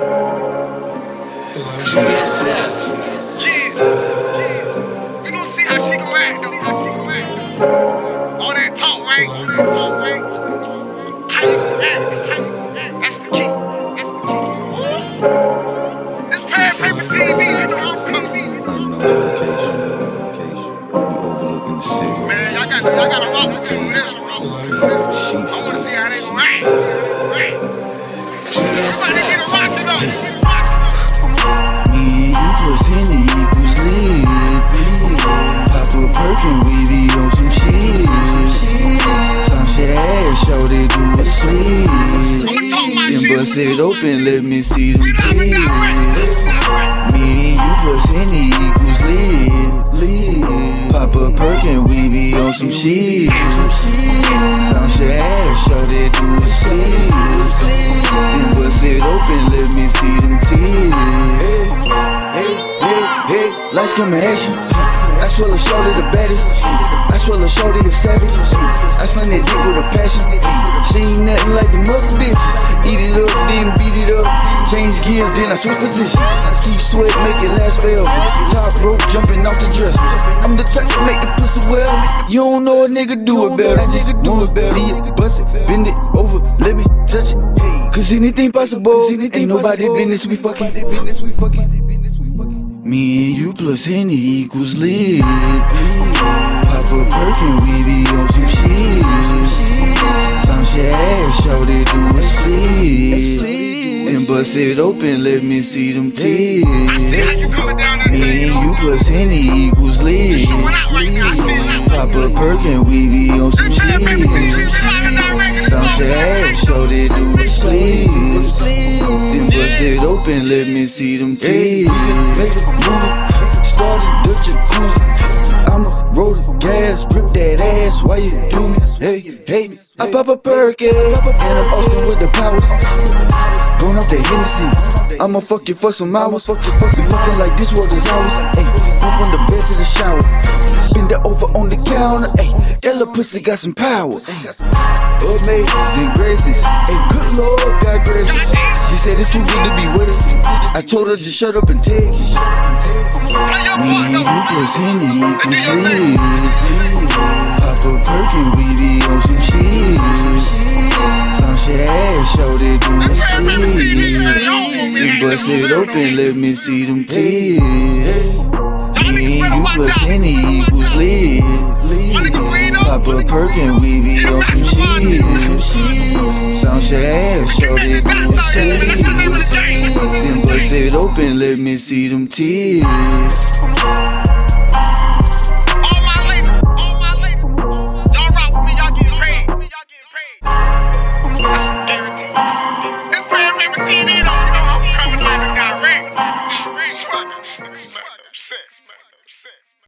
Yeah. We gon' see how she gon' act though. How she gon' act. All that talk, right? All that talk, right? How you gon' act? How you gon' act? That's the key. That's the key. It's Pan Paper TV. You know what I'm saying? Unknown location, location. We overlooking the city. Man, y'all got, y'all got to rock with me with this. I wanna see how they gon' act. Me and you plus Henny equals lit. Pop a perk and we be on some shit. Some shit ass, show they do a split. Then bust it open, let me see them tits. Me and you plus Henny equals lit. Pop a perk and we be on some shit. Some shit ass, show they do hey, lights come you. I swallow shorty the baddest. I swallow shorty the savage. I slang that dick with a passion. She ain't nothing like the mother bitches. Eat it up, then beat it up. Change gears, then I switch positions. I keep sweat, make it last forever. Top rope, jumping off the dresser. I'm the type to make the pussy well. You don't know a nigga do it better. I just do it better. See it, bust it, bend it over, let me touch it. Cause anything possible, ain't nobody business we fucking. business we fucking. Me and you plus Henny equals lit. Pop a perk and we be on some shit. Bounce your ass, show they do a split. And bust it open, let me see them tits. I see how you coming Me and you plus Henny equals lit. Showing out right now. I see. Pop a perk and we be on some shit. Pan Paper TV. We rockin' that record. Bounce your ass, show they do a split. Open, let me see them tits. Make a movie, started the jacuzzi. I'ma roll the gas, grip that ass while you do me. Hey, hey, I pop a perk, yeah, and I'm Austin with the powers. Going off that Hennessy. I'ma fuck you for some hours. Fuck you for some fucking like this world is ours. Move from the bed to the shower. Bend it over on the counter. Hey, that little pussy got some powers. Amazing graces. Hey, good Lord, God gracious. She said it's too good to be with us. I told her just shut up and take it. Me and you plus Henny equals lit. Bust it open, let me see them. Y'all Me and you plus. Henny equals lit. Pop a perk and we be on some shit. Bounce your ass, show they do a split. Then bust it open, let me see them tits.